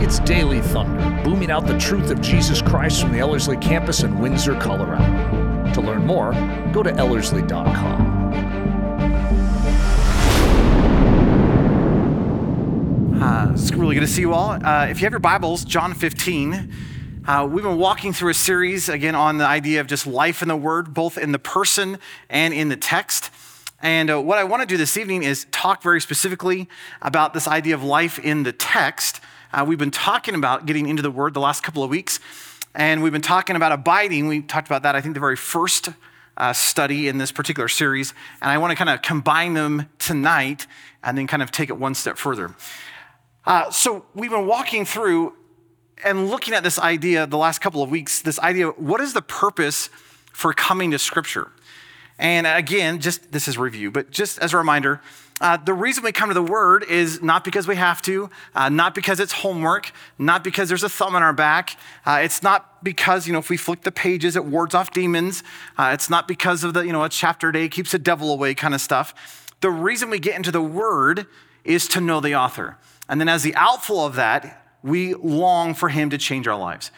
It's Daily Thunder, booming out the truth of Jesus Christ from the Ellerslie campus in Windsor, Colorado. To learn more, go to Ellerslie.com. Uh, it's really good to see you all. Uh, if you have your Bibles, John 15. Uh, we've been walking through a series again on the idea of just life in the Word, both in the person and in the text. And uh, what I want to do this evening is talk very specifically about this idea of life in the text. Uh, we've been talking about getting into the Word the last couple of weeks, and we've been talking about abiding. We talked about that, I think, the very first uh, study in this particular series. And I want to kind of combine them tonight and then kind of take it one step further. Uh, so we've been walking through and looking at this idea the last couple of weeks this idea what is the purpose for coming to Scripture? And again, just this is review, but just as a reminder, uh, the reason we come to the Word is not because we have to, uh, not because it's homework, not because there's a thumb on our back. Uh, it's not because, you know, if we flick the pages, it wards off demons. Uh, it's not because of the, you know, a chapter a day keeps the devil away kind of stuff. The reason we get into the Word is to know the author. And then as the outflow of that, we long for him to change our lives.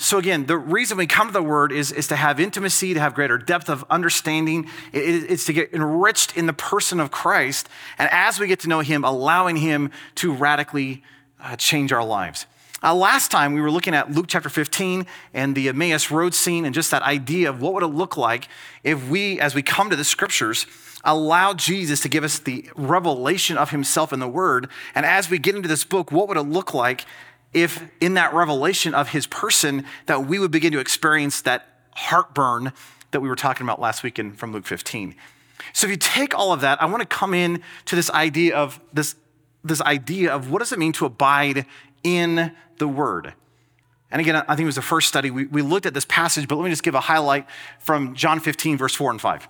So again, the reason we come to the word is, is to have intimacy, to have greater depth of understanding. It, it's to get enriched in the person of Christ. And as we get to know him, allowing him to radically uh, change our lives. Uh, last time we were looking at Luke chapter 15 and the Emmaus road scene and just that idea of what would it look like if we, as we come to the scriptures, allow Jesus to give us the revelation of himself in the word. And as we get into this book, what would it look like if in that revelation of his person that we would begin to experience that heartburn that we were talking about last week in, from Luke 15. So if you take all of that, I want to come in to this idea of this, this idea of what does it mean to abide in the word? And again, I think it was the first study. We, we looked at this passage, but let me just give a highlight from John 15, verse 4 and 5.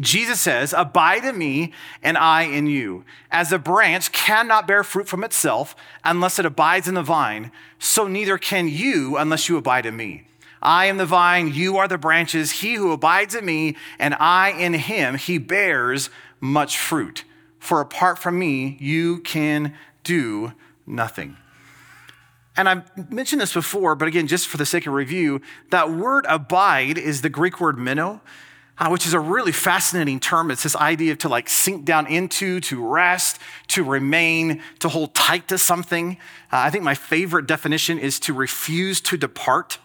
Jesus says, Abide in me and I in you. As a branch cannot bear fruit from itself unless it abides in the vine, so neither can you unless you abide in me. I am the vine, you are the branches. He who abides in me and I in him, he bears much fruit. For apart from me, you can do nothing. And I've mentioned this before, but again, just for the sake of review, that word abide is the Greek word meno uh, which is a really fascinating term. It's this idea of to like sink down into, to rest, to remain, to hold tight to something. Uh, I think my favorite definition is to refuse to depart.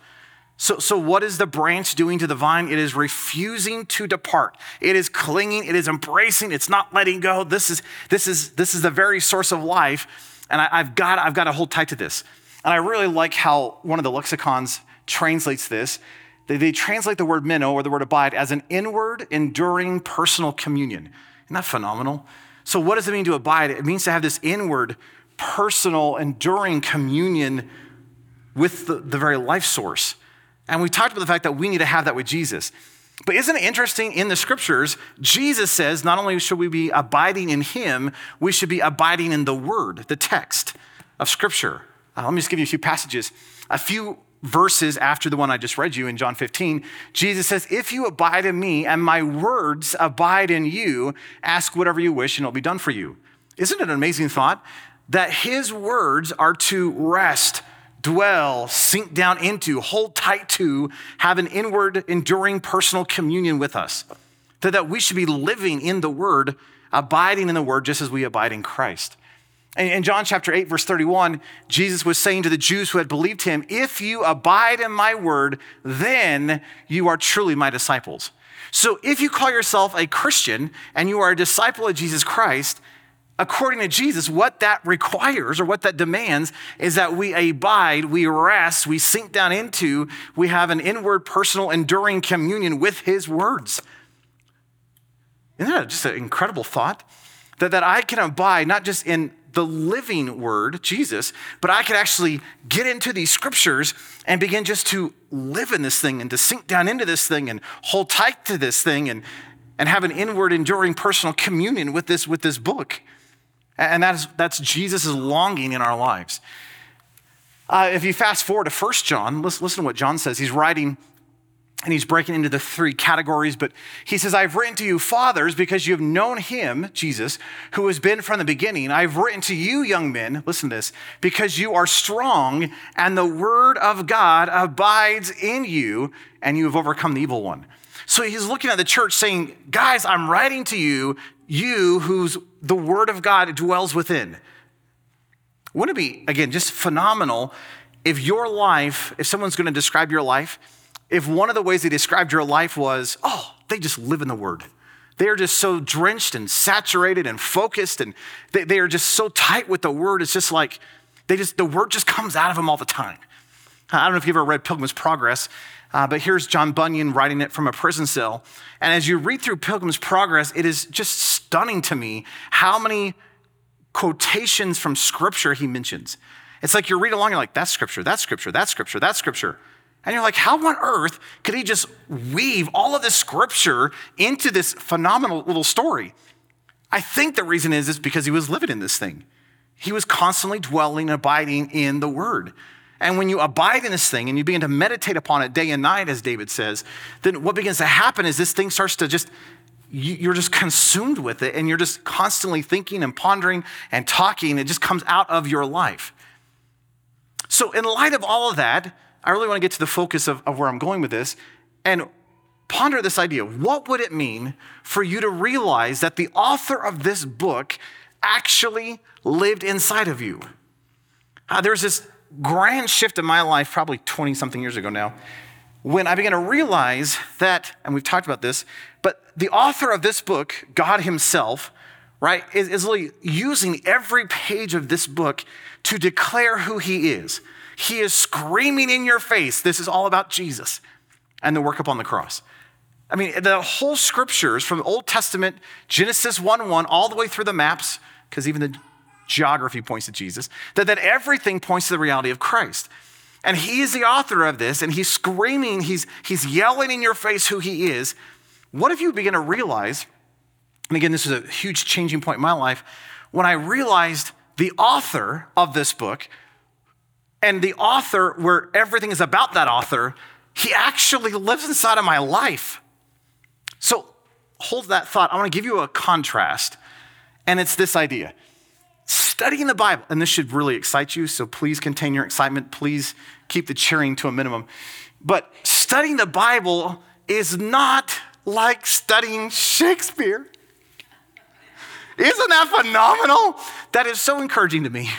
So, so, what is the branch doing to the vine? It is refusing to depart. It is clinging. It is embracing. It's not letting go. This is, this is, this is the very source of life. And I, I've, got, I've got to hold tight to this. And I really like how one of the lexicons translates this. They, they translate the word meno or the word abide as an inward, enduring personal communion. Isn't that phenomenal? So, what does it mean to abide? It means to have this inward, personal, enduring communion with the, the very life source. And we talked about the fact that we need to have that with Jesus. But isn't it interesting in the scriptures? Jesus says not only should we be abiding in him, we should be abiding in the word, the text of scripture. Uh, let me just give you a few passages. A few verses after the one I just read you in John 15, Jesus says, If you abide in me and my words abide in you, ask whatever you wish and it'll be done for you. Isn't it an amazing thought? That his words are to rest, dwell, sink down into, hold tight to, have an inward, enduring personal communion with us. That, that we should be living in the word, abiding in the word, just as we abide in Christ. In John chapter 8, verse 31, Jesus was saying to the Jews who had believed him, If you abide in my word, then you are truly my disciples. So if you call yourself a Christian and you are a disciple of Jesus Christ, according to Jesus, what that requires or what that demands is that we abide, we rest, we sink down into, we have an inward, personal, enduring communion with his words. Isn't that just an incredible thought? That, that I can abide not just in the living word, Jesus, but I could actually get into these scriptures and begin just to live in this thing and to sink down into this thing and hold tight to this thing and, and have an inward, enduring personal communion with this, with this book. And that is, that's Jesus' longing in our lives. Uh, if you fast forward to 1 John, listen, listen to what John says. He's writing and he's breaking into the three categories, but he says, I've written to you, fathers, because you have known him, Jesus, who has been from the beginning. I've written to you, young men, listen to this, because you are strong, and the word of God abides in you, and you have overcome the evil one. So he's looking at the church saying, Guys, I'm writing to you, you whose the word of God dwells within. Wouldn't it be, again, just phenomenal if your life, if someone's going to describe your life, if one of the ways they described your life was, oh, they just live in the Word. They are just so drenched and saturated and focused, and they, they are just so tight with the Word. It's just like they just the Word just comes out of them all the time. I don't know if you've ever read Pilgrim's Progress, uh, but here's John Bunyan writing it from a prison cell. And as you read through Pilgrim's Progress, it is just stunning to me how many quotations from Scripture he mentions. It's like you read along, you're like, that's Scripture, that's Scripture, that's Scripture, that's Scripture. And you're like, how on earth could he just weave all of this scripture into this phenomenal little story? I think the reason is, is because he was living in this thing. He was constantly dwelling and abiding in the word. And when you abide in this thing and you begin to meditate upon it day and night, as David says, then what begins to happen is this thing starts to just, you're just consumed with it and you're just constantly thinking and pondering and talking. It just comes out of your life. So, in light of all of that, I really want to get to the focus of, of where I'm going with this and ponder this idea. What would it mean for you to realize that the author of this book actually lived inside of you? Uh, there's this grand shift in my life, probably 20 something years ago now, when I began to realize that, and we've talked about this, but the author of this book, God Himself, right, is, is really using every page of this book to declare who He is. He is screaming in your face, this is all about Jesus and the work upon the cross. I mean, the whole scriptures from the Old Testament, Genesis 1 1, all the way through the maps, because even the geography points to Jesus, that, that everything points to the reality of Christ. And he is the author of this, and he's screaming, he's, he's yelling in your face who he is. What if you begin to realize, and again, this is a huge changing point in my life, when I realized the author of this book and the author, where everything is about that author, he actually lives inside of my life. So hold that thought. I want to give you a contrast, and it's this idea. Studying the Bible, and this should really excite you, so please contain your excitement. Please keep the cheering to a minimum. But studying the Bible is not like studying Shakespeare. Isn't that phenomenal? That is so encouraging to me.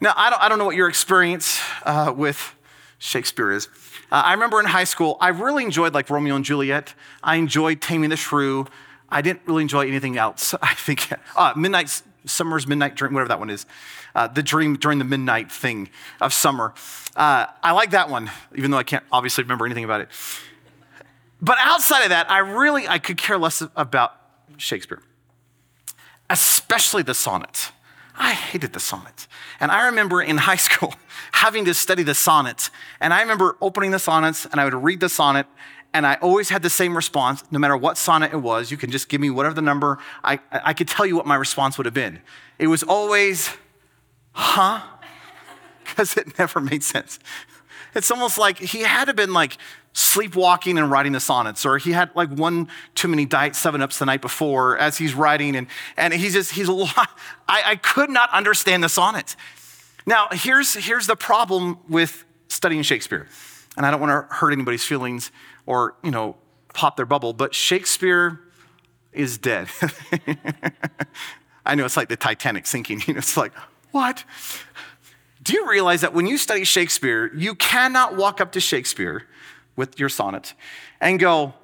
Now, I don't, I don't know what your experience uh, with Shakespeare is. Uh, I remember in high school, I really enjoyed like Romeo and Juliet. I enjoyed Taming the Shrew. I didn't really enjoy anything else. I think uh, Midnight Summer's Midnight Dream, whatever that one is, uh, the dream during the midnight thing of summer. Uh, I like that one, even though I can't obviously remember anything about it. But outside of that, I really I could care less about Shakespeare, especially the sonnets. I hated the sonnets. And I remember in high school having to study the sonnets. And I remember opening the sonnets and I would read the sonnet and I always had the same response, no matter what sonnet it was. You can just give me whatever the number, I, I could tell you what my response would have been. It was always, huh? Because it never made sense. It's almost like he had to have been like sleepwalking and writing the sonnets, or he had like one too many diet seven ups the night before as he's writing, and, and he's just, he's a lot. I, I could not understand the sonnets. Now, here's, here's the problem with studying Shakespeare, and I don't want to hurt anybody's feelings or, you know, pop their bubble, but Shakespeare is dead. I know it's like the Titanic sinking, you know, it's like, what? Do you realize that when you study Shakespeare, you cannot walk up to Shakespeare with your sonnet and go,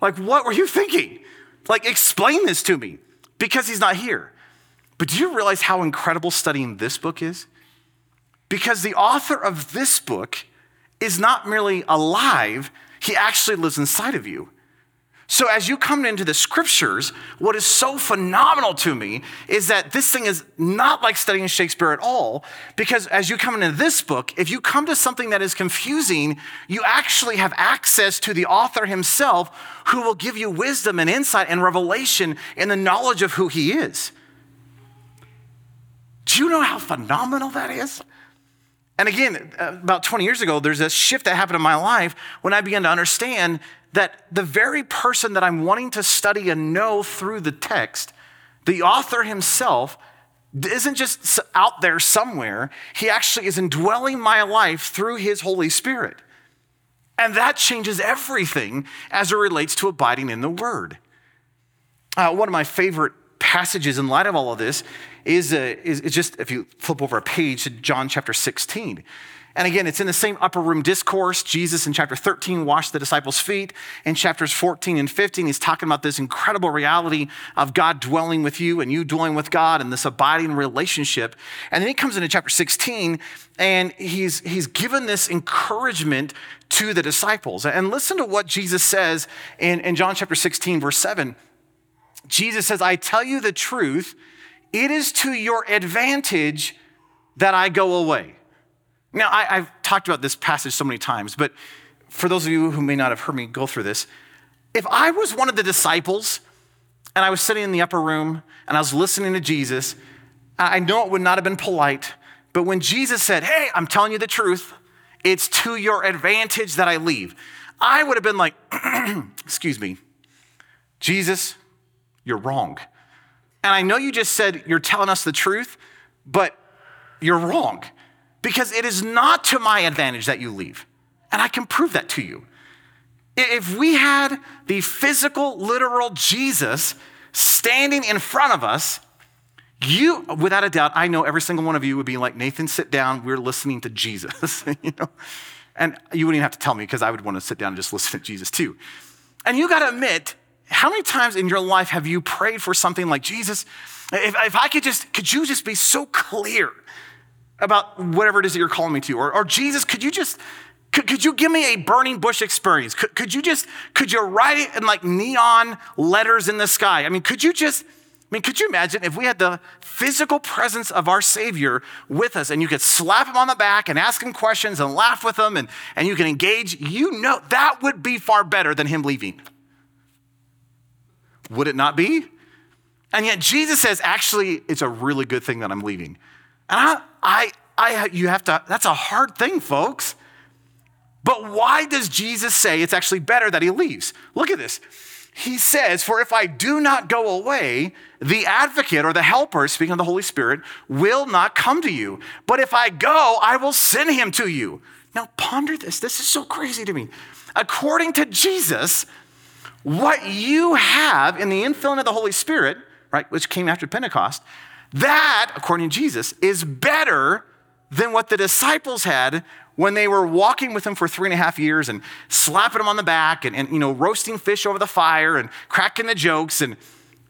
like, what were you thinking? Like, explain this to me because he's not here. But do you realize how incredible studying this book is? Because the author of this book is not merely alive, he actually lives inside of you. So, as you come into the scriptures, what is so phenomenal to me is that this thing is not like studying Shakespeare at all, because as you come into this book, if you come to something that is confusing, you actually have access to the author himself who will give you wisdom and insight and revelation in the knowledge of who he is. Do you know how phenomenal that is? And again, about 20 years ago, there's a shift that happened in my life when I began to understand that the very person that I'm wanting to study and know through the text, the author himself, isn't just out there somewhere. He actually is indwelling my life through his Holy Spirit. And that changes everything as it relates to abiding in the Word. Uh, one of my favorite passages in light of all of this is, uh, is, is just if you flip over a page to John chapter 16. And again, it's in the same upper room discourse. Jesus in chapter 13 washed the disciples' feet. In chapters 14 and 15, he's talking about this incredible reality of God dwelling with you and you dwelling with God and this abiding relationship. And then he comes into chapter 16 and he's, he's given this encouragement to the disciples. And listen to what Jesus says in, in John chapter 16, verse 7. Jesus says, I tell you the truth, it is to your advantage that I go away. Now, I, have talked about this passage so many times, but for those of you who may not have heard me go through this, if I was one of the disciples and I was sitting in the upper room and I was listening to Jesus, I know it would not have been polite, but when Jesus said, Hey, I'm telling you the truth, it's to your advantage that I leave, I would have been like, Excuse me, Jesus, you're wrong. And I know you just said you're telling us the truth, but you're wrong because it is not to my advantage that you leave. And I can prove that to you. If we had the physical, literal Jesus standing in front of us, you, without a doubt, I know every single one of you would be like, Nathan, sit down. We're listening to Jesus, you know? And you wouldn't even have to tell me because I would want to sit down and just listen to Jesus too. And you got to admit, how many times in your life have you prayed for something like Jesus? If, if I could just, could you just be so clear about whatever it is that you're calling me to. Or, or Jesus, could you just, could, could you give me a burning bush experience? Could, could you just, could you write it in like neon letters in the sky? I mean, could you just, I mean, could you imagine if we had the physical presence of our Savior with us and you could slap him on the back and ask him questions and laugh with him and, and you can engage? You know, that would be far better than him leaving. Would it not be? And yet Jesus says, actually, it's a really good thing that I'm leaving. And I, I, I, you have to, that's a hard thing, folks. But why does Jesus say it's actually better that he leaves? Look at this. He says, For if I do not go away, the advocate or the helper, speaking of the Holy Spirit, will not come to you. But if I go, I will send him to you. Now, ponder this. This is so crazy to me. According to Jesus, what you have in the infilling of the Holy Spirit, right, which came after Pentecost, that, according to Jesus, is better than what the disciples had when they were walking with him for three and a half years and slapping him on the back and, and you know, roasting fish over the fire and cracking the jokes. And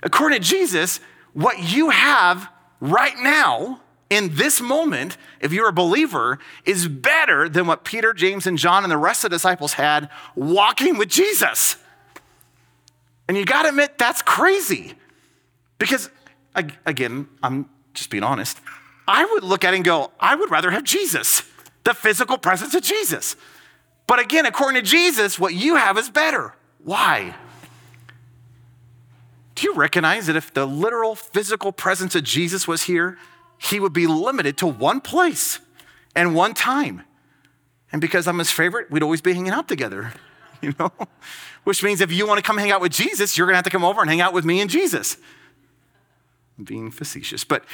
according to Jesus, what you have right now in this moment, if you're a believer, is better than what Peter, James, and John and the rest of the disciples had walking with Jesus. And you got to admit, that's crazy. Because again, I'm just being honest, I would look at it and go, I would rather have Jesus, the physical presence of Jesus. But again, according to Jesus, what you have is better. Why? Do you recognize that if the literal physical presence of Jesus was here, he would be limited to one place and one time? And because I'm his favorite, we'd always be hanging out together, you know? Which means if you want to come hang out with Jesus, you're going to have to come over and hang out with me and Jesus I'm being facetious. But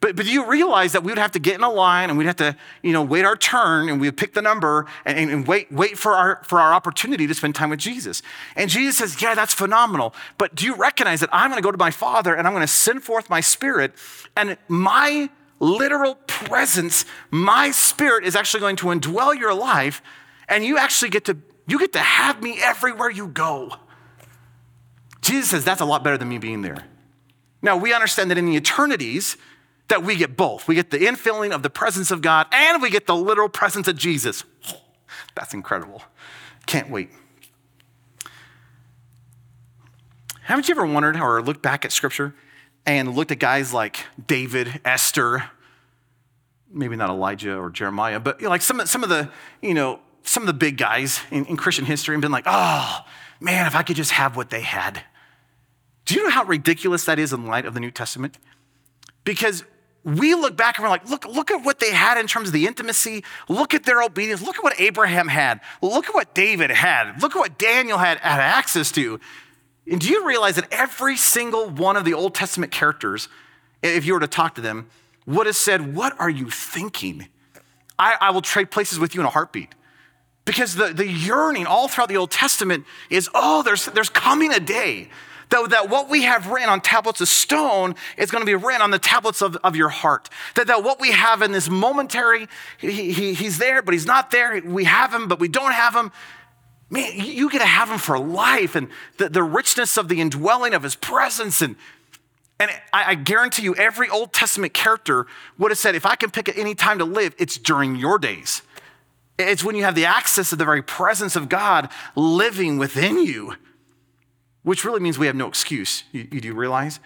but, but you realize that we would have to get in a line and we'd have to, you know, wait our turn and we'd pick the number and, and, wait, wait for our, for our opportunity to spend time with Jesus. And Jesus says, yeah, that's phenomenal. But do you recognize that I'm going to go to my Father and I'm going to send forth my Spirit and my literal presence, my Spirit is actually going to indwell your life and you actually get to, you get to have me everywhere you go. Jesus says, that's a lot better than me being there. Now, we understand that in the eternities, that we get both. We get the infilling of the presence of God and we get the literal presence of Jesus. That's incredible. Can't wait. Haven't you ever wondered or looked back at scripture and looked at guys like David, Esther, maybe not Elijah or Jeremiah, but like some, some of the, you know, some of the big guys in, in Christian history and been like, oh, man, if I could just have what they had. Do you know how ridiculous that is in light of the New Testament? Because we look back and we're like, look, look at what they had in terms of the intimacy. Look at their obedience. Look at what Abraham had. Look at what David had. Look at what Daniel had, had access to. And do you realize that every single one of the Old Testament characters, if you were to talk to them, would have said, What are you thinking? I, I will trade places with you in a heartbeat. Because the, the yearning all throughout the Old Testament is, oh, there's, there's coming a day that, that what we have written on tablets of stone is going to be written on the tablets of, of your heart. That, that what we have in this momentary, he, he, he's there, but he's not there. We have him, but we don't have him. Man, you get to have him for life and the, the richness of the indwelling of his presence. And, and I, I guarantee you, every Old Testament character would have said, if I can pick any time to live, it's during your days. It's when you have the access of the very presence of God living within you, which really means we have no excuse. You, you do realize?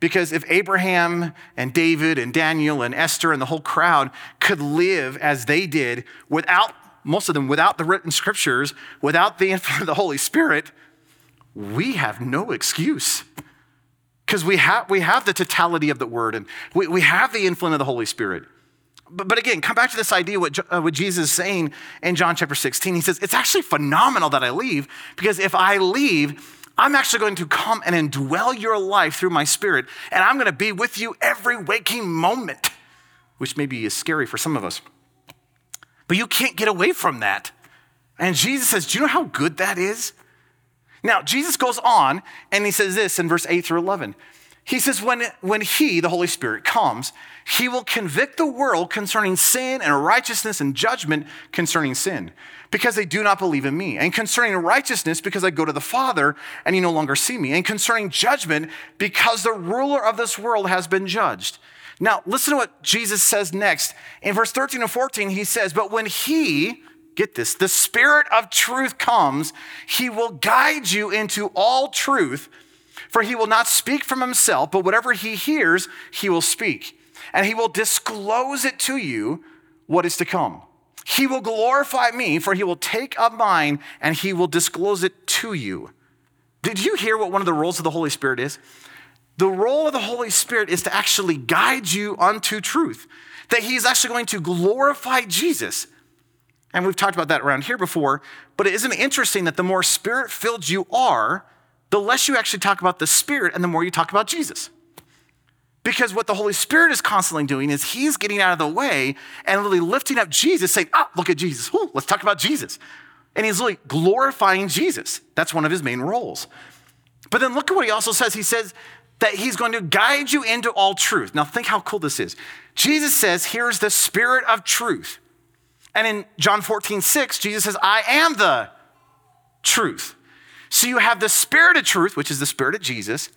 Because if Abraham and David and Daniel and Esther and the whole crowd could live as they did without, most of them, without the written scriptures, without the influence of the Holy Spirit, we have no excuse. Because we have, we have the totality of the word and we, we have the influence of the Holy Spirit. But, but again, come back to this idea what, uh, what Jesus is saying in John chapter 16. He says, It's actually phenomenal that I leave because if I leave, I'm actually going to come and indwell your life through my spirit, and I'm going to be with you every waking moment, which maybe is scary for some of us. But you can't get away from that. And Jesus says, Do you know how good that is? Now, Jesus goes on and he says this in verse 8 through 11. He says, when, when He, the Holy Spirit, comes, He will convict the world concerning sin and righteousness and judgment concerning sin, because they do not believe in me. And concerning righteousness, because I go to the Father and you no longer see me. And concerning judgment, because the ruler of this world has been judged. Now, listen to what Jesus says next. In verse 13 and 14, He says, But when He, get this, the Spirit of truth comes, He will guide you into all truth for he will not speak from himself, but whatever he hears, he will speak. And he will disclose it to you what is to come. He will glorify me, for he will take up mine and he will disclose it to you. Did you hear what one of the roles of the Holy Spirit is? The role of the Holy Spirit is to actually guide you unto truth, that he's actually going to glorify Jesus. And we've talked about that around here before, but isn't it interesting that the more spirit filled you are, the less you actually talk about the Spirit and the more you talk about Jesus. Because what the Holy Spirit is constantly doing is He's getting out of the way and literally lifting up Jesus, saying, Ah, look at Jesus. Ooh, let's talk about Jesus. And He's literally glorifying Jesus. That's one of His main roles. But then look at what He also says. He says that He's going to guide you into all truth. Now, think how cool this is. Jesus says, Here's the Spirit of truth. And in John 14, 6, Jesus says, I am the truth. So you have the Spirit of truth, which is the Spirit of Jesus,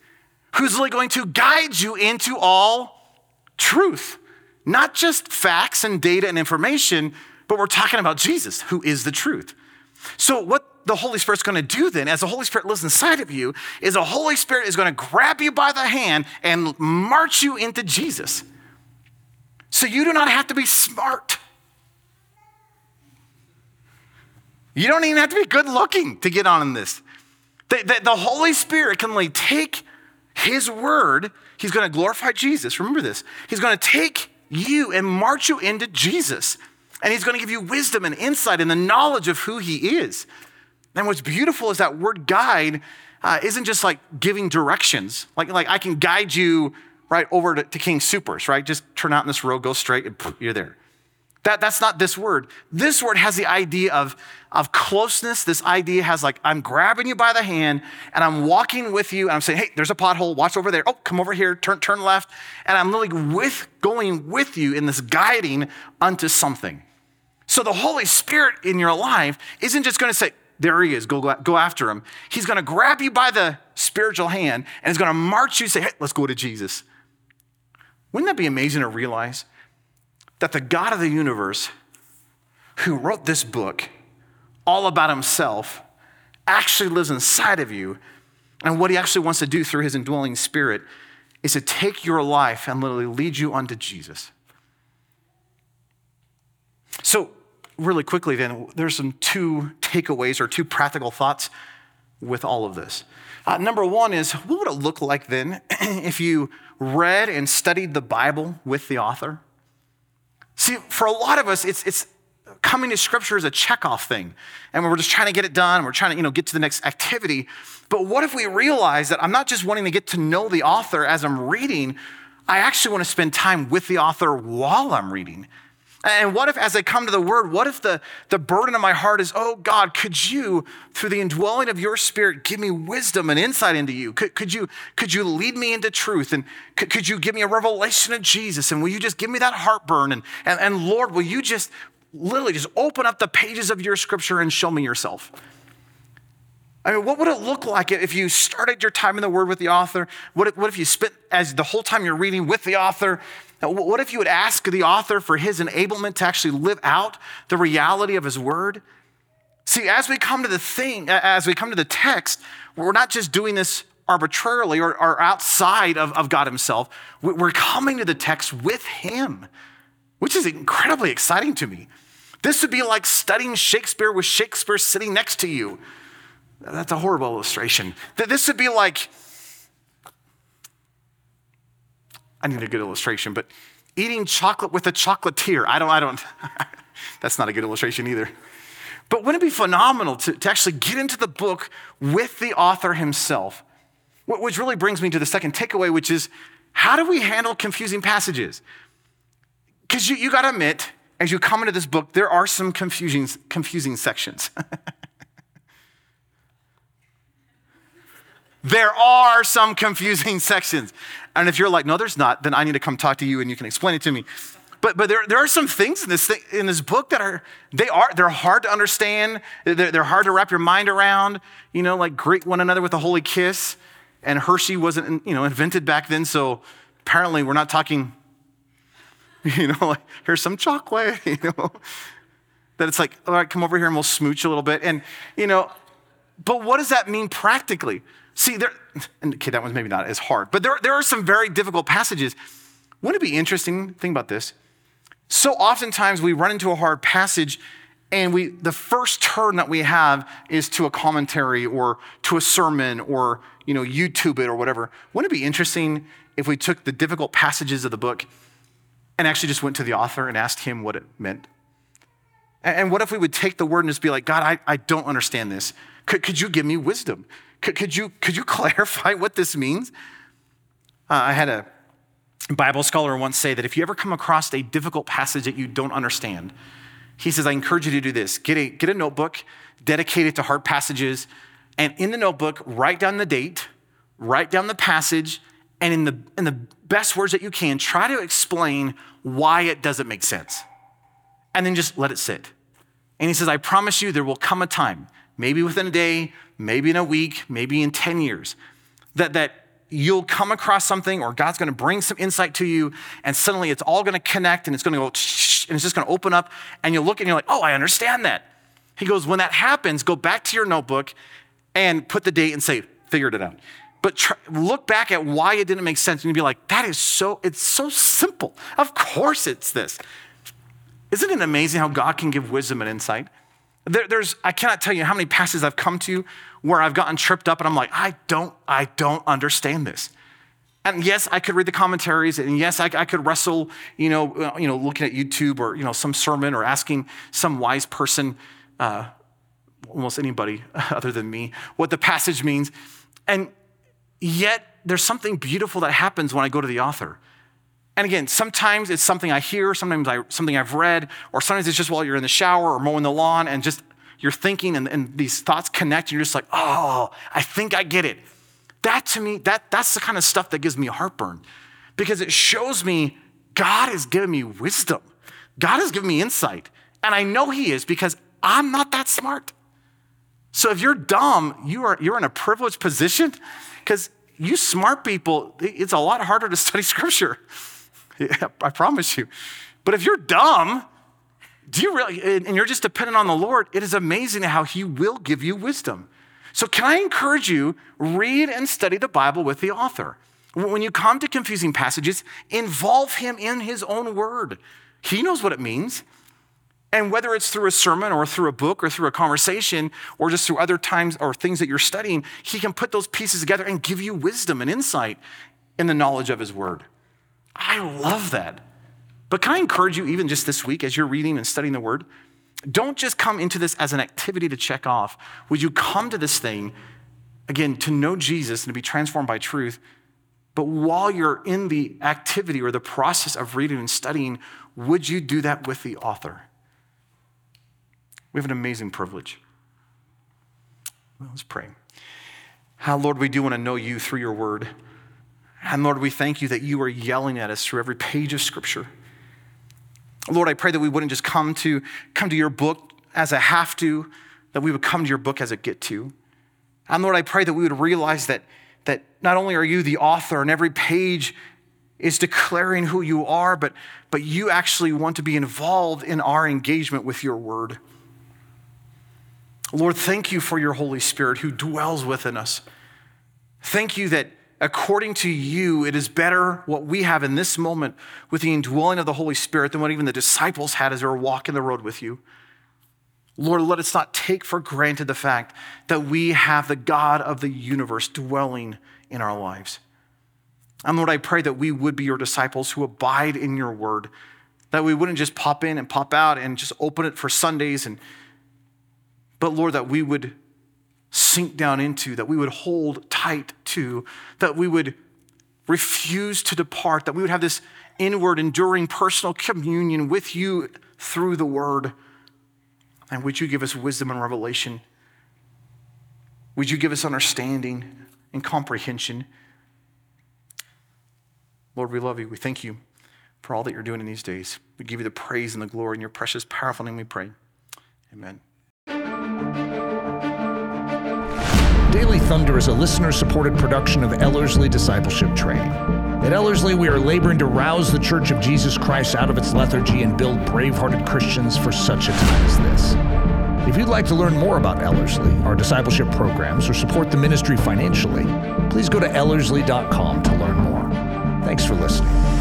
who's really going to guide you into all truth. Not just facts and data and information, but we're talking about Jesus, who is the truth. So, what the Holy Spirit's going to do then, as the Holy Spirit lives inside of you, is the Holy Spirit is going to grab you by the hand and march you into Jesus. So, you do not have to be smart. You don't even have to be good looking to get on in this. The, the, the Holy Spirit can like take His word, He's going to glorify Jesus. Remember this. He's going to take you and march you into Jesus. And He's going to give you wisdom and insight and the knowledge of who He is. And what's beautiful is that word guide uh, isn't just like giving directions. Like, like I can guide you right over to, to King Soopers, right? Just turn out in this road, go straight, and you're there. That, that's not this word. This word has the idea of, of closeness. This idea has like, I'm grabbing you by the hand and I'm walking with you and I'm saying, hey, there's a pothole, watch over there. Oh, come over here, turn, turn left. And I'm literally with, going with you in this guiding unto something. So the Holy Spirit in your life isn't just going to say, there he is, go, go after him. He's going to grab you by the spiritual hand and he's going to march you, say, hey, let's go to Jesus. Wouldn't that be amazing to realize? That the God of the universe, who wrote this book all about himself, actually lives inside of you. And what he actually wants to do through his indwelling spirit is to take your life and literally lead you unto Jesus. So, really quickly, then, there's some two takeaways or two practical thoughts with all of this? Uh, number one is what would it look like then if you read and studied the Bible with the author? See, for a lot of us, it's, it's coming to scripture is a checkoff thing. And we're just trying to get it done. We're trying to, you know, get to the next activity. But what if we realize that I'm not just wanting to get to know the author as I'm reading, I actually want to spend time with the author while I'm reading. And what if, as I come to the word, what if the, the burden of my heart is, oh God, could you, through the indwelling of your spirit, give me wisdom and insight into you? Could, could, you, could you lead me into truth? And could, could you give me a revelation of Jesus? And will you just give me that heartburn? And, and, and Lord, will you just literally just open up the pages of your scripture and show me yourself? I mean, what would it look like if you started your time in the Word with the author? What if, what if you spent as the whole time you're reading with the author? What if you would ask the author for his enablement to actually live out the reality of his Word? See, as we come to the thing, as we come to the text, we're not just doing this arbitrarily or, or outside of, of God Himself. We're coming to the text with Him, which is incredibly exciting to me. This would be like studying Shakespeare with Shakespeare sitting next to you. That's a horrible illustration. That this would be like, I need a good illustration, but eating chocolate with a chocolatier. I don't, I don't, that's not a good illustration either. But wouldn't it be phenomenal to, to actually get into the book with the author himself? Which really brings me to the second takeaway, which is how do we handle confusing passages? Because you, you got to admit, as you come into this book, there are some confusing, confusing sections. There are some confusing sections. And if you're like, no, there's not, then I need to come talk to you and you can explain it to me. But, but there, there are some things in this, thing, in this book that are, they are, they're hard to understand. They're, they're hard to wrap your mind around, you know, like greet one another with a holy kiss. And Hershey wasn't, you know, invented back then. So apparently we're not talking, you know, like, here's some chocolate, you know. That it's like, all right, come over here and we'll smooch a little bit. And, you know, but what does that mean practically? See, there, okay, that one's maybe not as hard, but there, there are some very difficult passages. Wouldn't it be interesting? Think about this. So oftentimes we run into a hard passage and we the first turn that we have is to a commentary or to a sermon or you know YouTube it or whatever. Wouldn't it be interesting if we took the difficult passages of the book and actually just went to the author and asked him what it meant? And what if we would take the word and just be like, God, I, I don't understand this. Could, could you give me wisdom? Could, could, you, could you clarify what this means? Uh, I had a Bible scholar once say that if you ever come across a difficult passage that you don't understand, he says, I encourage you to do this. Get a, get a notebook, dedicate it to hard passages, and in the notebook, write down the date, write down the passage, and in the, in the best words that you can, try to explain why it doesn't make sense. And then just let it sit. And he says, I promise you, there will come a time, maybe within a day, maybe in a week, maybe in 10 years, that, that you'll come across something or God's going to bring some insight to you, and suddenly it's all going to connect and it's going to go, and it's just going to open up, and you'll look and you're like, oh, I understand that. He goes, when that happens, go back to your notebook and put the date and say, figured it out. But try, look back at why it didn't make sense and you'd be like, that is so, it's so simple. Of course it's this. Isn't it amazing how God can give wisdom and insight? There, there's, I cannot tell you how many passages I've come to where I've gotten tripped up and I'm like, I don't, I don't understand this. And yes, I could read the commentaries, and yes, I, I, could wrestle, you know, uh, you know, looking at YouTube or you know some sermon or asking some wise person, uh, almost anybody other than me, what the passage means. And yet, there's something beautiful that happens when I go to the author. And again, sometimes it's something I hear, sometimes I, something I've read, or sometimes it's just while you're in the shower or mowing the lawn and just you're thinking and, and these thoughts connect and you're just like, oh, I think I get it. That to me, that, that's the kind of stuff that gives me heartburn because it shows me God has given me wisdom. God has given me insight. And I know He is because I'm not that smart. So if you're dumb, you are, you're in a privileged position because you smart people, it's a lot harder to study scripture. I promise you. But if you're dumb, do you really, and you're just dependent on the Lord, it is amazing how He will give you wisdom. So, can I encourage you, read and study the Bible with the author? When you come to confusing passages, involve him in his own word. He knows what it means. And whether it's through a sermon or through a book or through a conversation or just through other times or things that you're studying, he can put those pieces together and give you wisdom and insight in the knowledge of his word. I love that. But can I encourage you, even just this week, as you're reading and studying the word, don't just come into this as an activity to check off. Would you come to this thing, again, to know Jesus and to be transformed by truth? But while you're in the activity or the process of reading and studying, would you do that with the author? We have an amazing privilege. Well, let's pray. How, Lord, we do want to know you through your word. And Lord, we thank you that you are yelling at us through every page of Scripture. Lord, I pray that we wouldn't just come to, come to your book as a have to, that we would come to your book as a get to. And Lord, I pray that we would realize that, that not only are you the author and every page is declaring who you are, but, but you actually want to be involved in our engagement with your word. Lord, thank you for your Holy Spirit who dwells within us. Thank you that according to you, it is better what we have in this moment with the indwelling of the Holy Spirit than what even the disciples had as they were walking the road with you. Lord, let us not take for granted the fact that we have the God of the universe dwelling in our lives. And Lord, I pray that we would be your disciples who abide in your word, that we wouldn't just pop in and pop out and just open it for Sundays, and, but Lord, that we would sink down into, that we would hold tight to, that we would refuse to depart, that we would have this inward, enduring personal communion with you through the word. And would you give us wisdom and revelation? Would you give us understanding and comprehension? Lord, we love you. We thank you for all that you're doing in these days. We give you the praise and the glory in your precious, powerful name we pray. Amen. Daily Thunder is a listener supported production of Ellerslie Discipleship Training. At Ellerslie, we are laboring to rouse the Church of Jesus Christ out of its lethargy and build brave hearted Christians for such a time as this. If you'd like to learn more about Ellerslie, our discipleship programs, or support the ministry financially, please go to ellerslie.com to learn more. Thanks for listening.